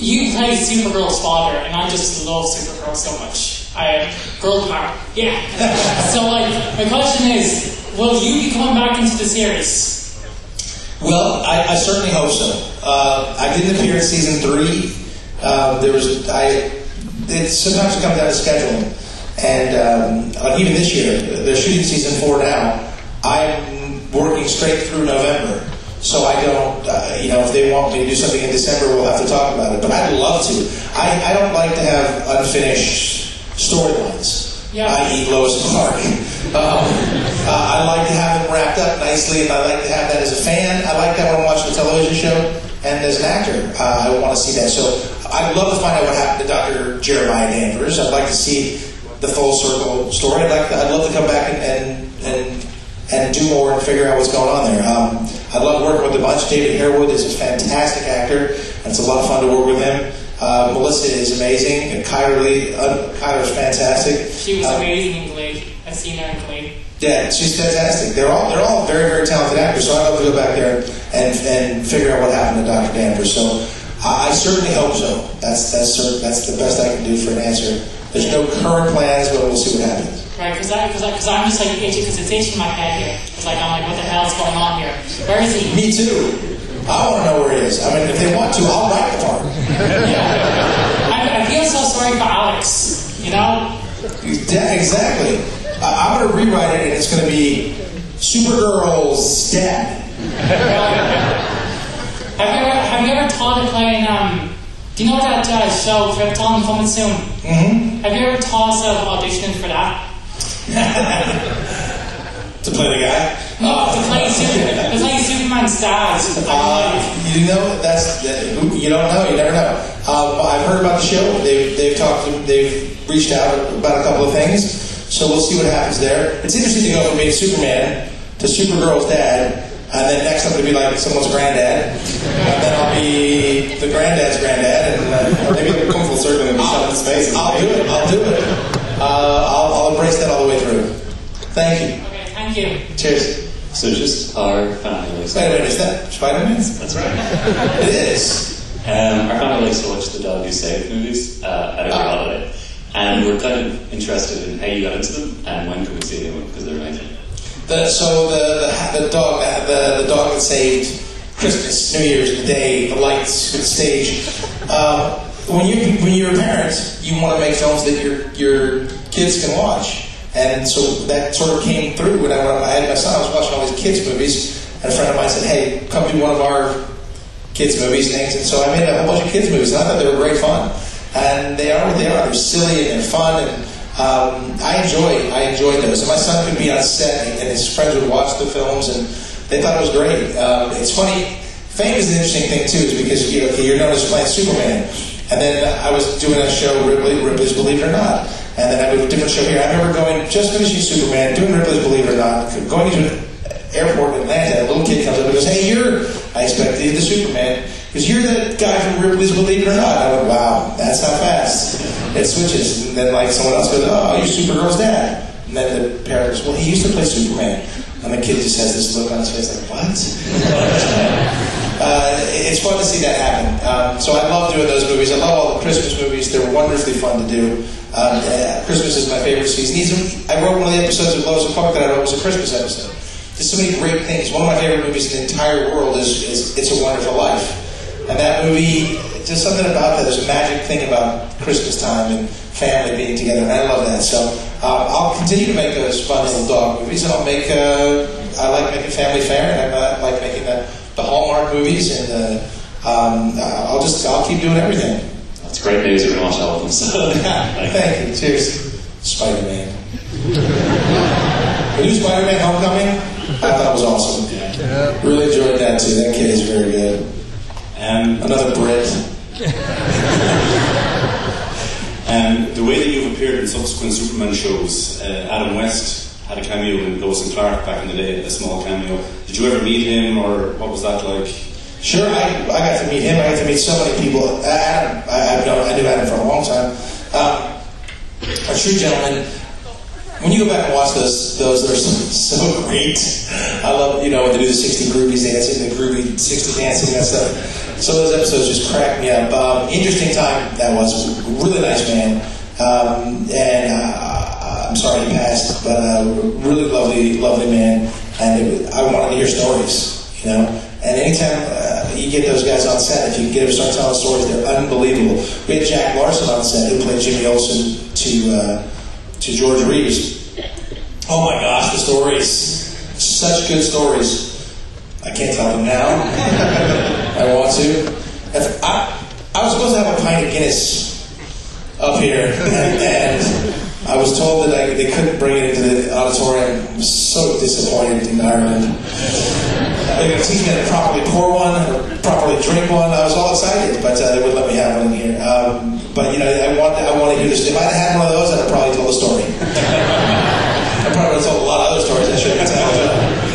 you play Supergirl's father, and I just love Supergirl so much. I am girl power, yeah. so like, my question is, will you be coming back into the series? Well, I, I certainly hope so. Uh, I didn't appear in season three. Uh, there was I. It sometimes comes down to scheduling, and um, even this year, they're shooting season four now. I'm working straight through November, so I don't. Uh, you know, if they want me to do something in December, we'll have to talk about it. But I'd love to. I, I don't like to have unfinished storylines. Yeah. I.e., Lois and Clark. Um, uh, I like to have them wrapped up nicely, and I like to have that as a fan. I like that when I'm watching a television show, and as an actor, uh, I want to see that. So I'd love to find out what happened to Dr. Jeremiah Danvers. I'd like to see the full circle story. I'd, like to, I'd love to come back and, and, and, and do more and figure out what's going on there. Um, I love working with a bunch. David Harewood is a fantastic actor, and it's a lot of fun to work with him. Uh, Melissa is amazing. And Chyler Leigh, uh, Chyler's fantastic. She was Um, amazing in Glee. I've seen her in Glee. yeah, she's fantastic. They're all they're all very very talented actors. So I'd love to go back there and and figure out what happened to Dr. Danvers. So I, I certainly hope so. That's that's that's the best I can do for an answer. There's no current plans, but we'll see what happens. Right, because I, cause I, cause I'm just like itchy, because it's itching my head here. It's like, I'm like, what the hell is going on here? Where is he? Me too. I want to know where he is. I mean, if they want to, I'll write the part. I, I feel so sorry for Alex, you know? Yeah, exactly. I, I'm going to rewrite it, and it's going to be Supergirl's dad. Have you ever, have you ever thought of playing, um, do you know that uh, show, Krypton, coming soon? Mm-hmm. Have you ever thought of auditioning for that? To play the guy. No, to play, Super, to play Superman's dad. Uh, you know that's that, you don't know. You never know. Um, I've heard about the show. They've they've talked. They've reached out about a couple of things. So we'll see what happens there. It's interesting to go from being Superman to Supergirl's dad, and then next I'm going to be like someone's granddad, and then I'll be the granddad's granddad, and uh, maybe it'll come full circle and be shot in space. I'll do it. I'll do it. Uh, I'll, I'll embrace that all the way through. Thank you. Okay, thank you. Cheers. So just our family. Wait a minute, is that Spider-Man? That's right. It is. Um, our family likes to watch the Dog Who Saved movies uh, at every holiday, and we're kind of interested in how you got into them and when can we see them because they're amazing. The, so the, the the dog the the dog that saved Christmas, New Year's, the day, the lights, the stage. Um, when you when you're a parent, you want to make films that your your kids can watch, and so that sort of came through. When I, when I had my son, I was watching all these kids movies, and a friend of mine said, "Hey, come do one of our kids movies things." And so I made a whole bunch of kids movies, and I thought they were great fun. and they are what they are. They're silly and they're fun, and um, I enjoy I enjoy those. And my son could be on set, and his friends would watch the films, and they thought it was great. Um, it's funny. Fame is an interesting thing too, is because you know, you're known as playing Superman, and then I was doing a show, Ripley, Ripley's Believe It or Not, and then I did a different show here. I remember going, just finishing Superman, doing Ripley's Believe It or Not, going into an airport in Atlanta, and a little kid comes up and goes, "Hey, you're," I expected the Superman, because you're the guy from Ripley's Believe It or Not. I went, "Wow, that's how fast it switches." And then like someone else goes, "Oh, you're Supergirl's dad," and then the parent goes, "Well, he used to play Superman," and the kid just has this look on his face like, "What?" Uh, it's fun to see that happen. Um, so I love doing those movies. I love all the Christmas movies. They're wonderfully fun to do. Um, uh, Christmas is my favorite season. These are, I wrote one of the episodes of Lois and Clark that I wrote was a Christmas episode. There's so many great things. One of my favorite movies in the entire world is, is It's a Wonderful Life. And that movie, just something about that. There's a magic thing about Christmas time and family being together, and I love that. So um, I'll continue to make those fun little dog movies, and I'll make. Uh, I like making Family Fare, and I like making the, the Hallmark movies, and uh, um, I'll just I'll keep doing everything. That's great news. We're going to watch all of them. So. Thank you. Cheers. Spider Man. the new Spider Man Homecoming, I thought was awesome. Yeah. Really enjoyed that too. That kid is very good. And Another Brit. and the way that you've appeared in subsequent Superman shows, uh, Adam West had a cameo in Lois and Clark back in the day, a small cameo. Did you ever meet him, or what was that like? Sure, I, I got to meet him. I got to meet so many people. Uh, Adam, I, known, I knew Adam for a long time. Um, a true gentleman. When you go back and watch those, those they're so, so great. I love, you know, when they do the 60 groovies dancing, the groovy 60 dancing, that stuff. So those episodes just crack me up. Um, interesting time that was. He was a really nice man. Um, and uh, I'm sorry he passed, but uh, really lovely, lovely man. And I wanted to hear stories, you know. And anytime uh, you get those guys on set, if you get them start telling stories, they're unbelievable. We had Jack Larson on set who played Jimmy Olsen to uh, to George Reeves. Oh my gosh, the stories! Such good stories. I can't tell them now. I want to. If I, I was supposed to have a pint of Guinness up here, and, and I was told that I, they couldn't bring it into the auditorium. I'm so disappointed in Ireland. Going to teach me how to properly pour one or properly drink one. I was all excited, but uh, they wouldn't let me have one in here. Um, but you know, I want I want to hear this. If I'd had one of those, I'd have probably told a story. I probably would have told a lot of other stories I shouldn't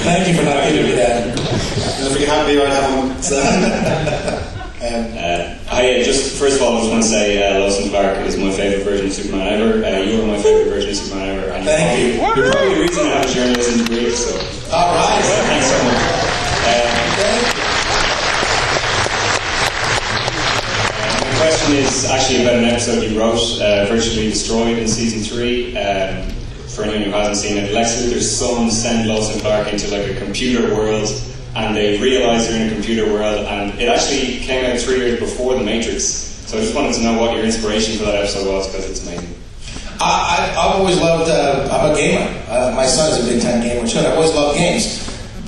thank you for not giving me that. And if you have beer, I'd have one. So. I uh, just first of all, I just want to say uh, Lois and Clark is my favorite version of Superman ever. Uh, you are my favorite version of Superman ever. And Thank you. You're probably the reason I have a journalism degree. So All right. thanks so much. Uh, My question is actually about an episode you wrote, uh, Virtually Destroyed in season three. Um, for anyone who hasn't seen it, Lex Luthor's sons send Lois and Clark into like a computer world, and they realize they're in a computer world, and it actually came out three years before The Matrix. So I just wanted to know what your inspiration for that episode was, because it's amazing. I, I've always loved. Uh, I'm a gamer. Uh, my son is a big time gamer too. and I've always loved games.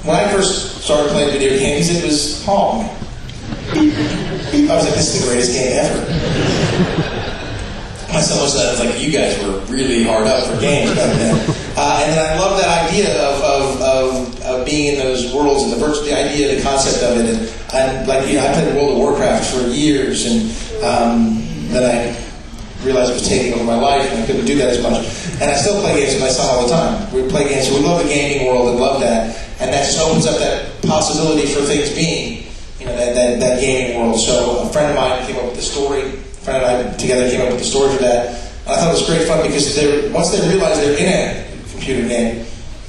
When I first started playing video games, it was Pong. I was like, this is the greatest game ever. My son was uh, like, you guys were really hard up for games back then. Uh, and then I love that idea of, of, of, of being in those worlds and the virtual, the idea, the concept of it. And, and like, you know, I played World of Warcraft for years, and um, then I realized it was taking over my life, and I couldn't do that as much. And I still play games with my son all the time. We play games, so we love the gaming world and love that. And that just opens up that possibility for things being, you know, that, that, that gaming world. So a friend of mine came up with the story. A friend and I together came up with the story for that. I thought it was great fun because they once they realized they're in a computer game,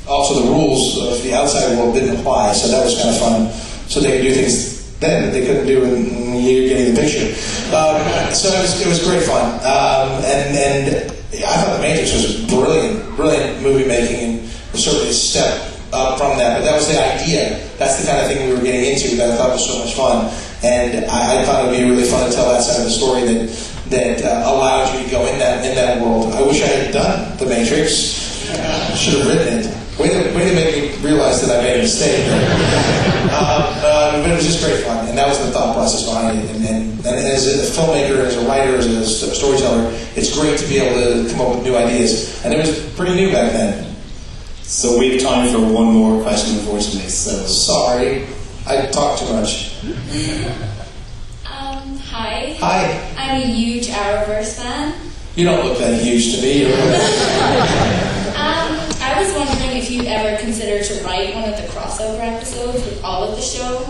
also the rules of the outside world didn't apply. So that was kind of fun. So they could do things then that they couldn't do in getting the picture. Um, so it was, it was great fun. Um, and, and I thought The Matrix was brilliant, brilliant movie making and certainly a step up from that. But that was the idea. That's the kind of thing we were getting into that I thought was so much fun. And I, I thought it would be really fun to tell that side of the story that that uh, allowed you to go in that in that world. I wish I had done The Matrix. Should have written it. Way to, way to make me realize that I made a mistake. uh, uh, but it was just great fun, and that was the thought process behind it. And, and, and as a filmmaker, as a writer, as a storyteller, it's great to be able to come up with new ideas. And it was pretty new back then. So we have time for one more question, unfortunately. So sorry, I talk too much. Um, hi. Hi. I'm a huge Arrowverse fan. You don't look that huge to me. You're Um, I was wondering if you'd ever consider to write one of the crossover episodes with all of the show.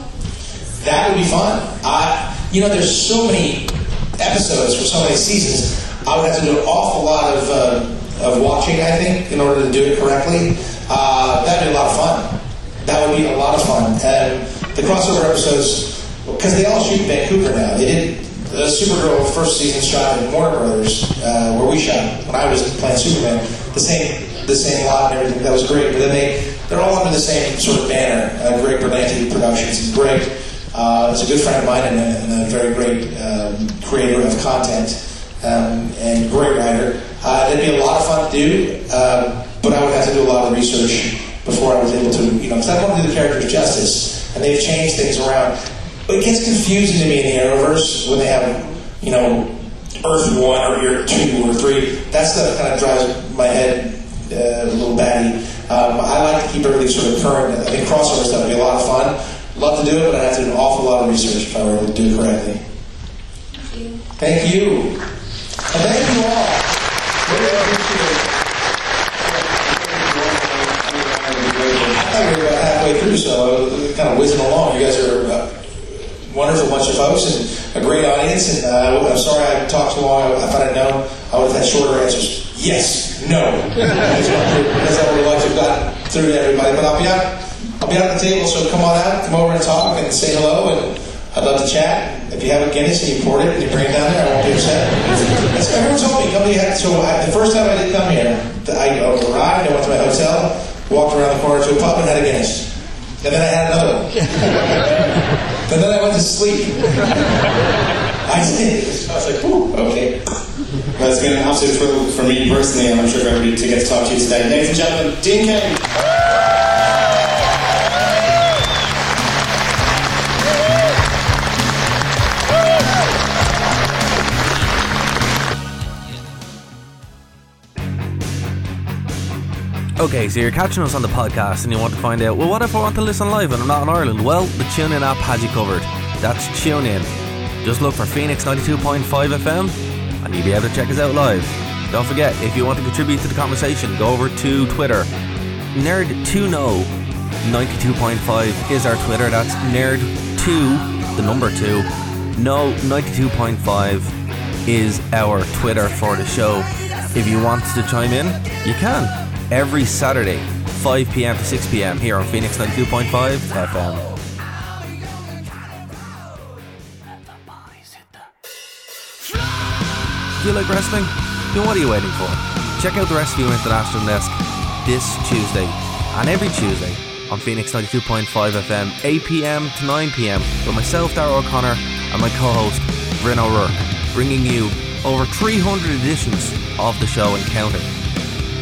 That would be fun. I, you know, there's so many episodes for so many seasons. I would have to do an awful lot of, uh, of watching, I think, in order to do it correctly. Uh, that'd be a lot of fun. That would be a lot of fun. And the crossover episodes, because they all shoot in Vancouver now. They did the Supergirl first season shot in Warner Brothers, uh, where we shot when I was playing Superman. The same, the same lot and everything. That was great. But then they, they're all under the same sort of banner. Uh, Greg Berlanti Productions. And Greg uh, is a good friend of mine and a, and a very great um, creator of content um, and great writer. Uh, it'd be a lot of fun to do, uh, but I would have to do a lot of research before I was able to, you know, because I want to do the characters justice, and they've changed things around. But it gets confusing to me in the Arrowverse when they have, you know, Earth 1 or Earth 2 or 3. That stuff kind of drives my head uh, a little batty. Um, I like to keep everything sort of current. I think crossover stuff would be a lot of fun. Love to do it, but I'd have to do an awful lot of research if I were to do it correctly. Thank you. Thank you. And thank you all. Really appreciate I thought we were about halfway through, so kind of whizzing along. You guys are a wonderful bunch of folks and a great audience. And uh, I'm sorry I talked too long. If I'd known, I would have had shorter answers. Yes, no. That's what I would like to have gotten through to everybody. But I'll be out. I'll be out at the table, so come on out, come over and talk and say hello. And I'd love to chat. If you have a Guinness and you poured it and you bring it down there, I won't be upset. That's, everyone told me, come here. So I, the first time I did come here, I arrived, I went to my hotel, walked around the corner to a pub and had a Guinness. And then I had another one. but then I went to sleep. I did. I was like, Ooh, okay. Well, it's been an absolute thrill for me personally, and I'm sure for everybody to get to talk to you today. Ladies and gentlemen, Dean Cain. Okay, so you're catching us on the podcast and you want to find out, well, what if I want to listen live and I'm not in Ireland? Well, the TuneIn app has you covered. That's TuneIn. Just look for Phoenix 92.5 FM and you'll be able to check us out live. Don't forget, if you want to contribute to the conversation, go over to Twitter. Nerd2know 92.5 is our Twitter. That's Nerd2, the number 2. No 92.5 is our Twitter for the show. If you want to chime in, you can. Every Saturday, 5 pm to 6 pm here on Phoenix 92.5 FM. Do you like wrestling? Then what are you waiting for? Check out the Wrestling International Desk this Tuesday and every Tuesday on Phoenix 92.5 FM, 8 pm to 9 pm, with myself, Dara O'Connor, and my co host, Bryn O'Rourke, bringing you over 300 editions of the show and counting.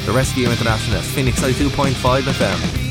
The Wrestling International Phoenix 92.5 FM.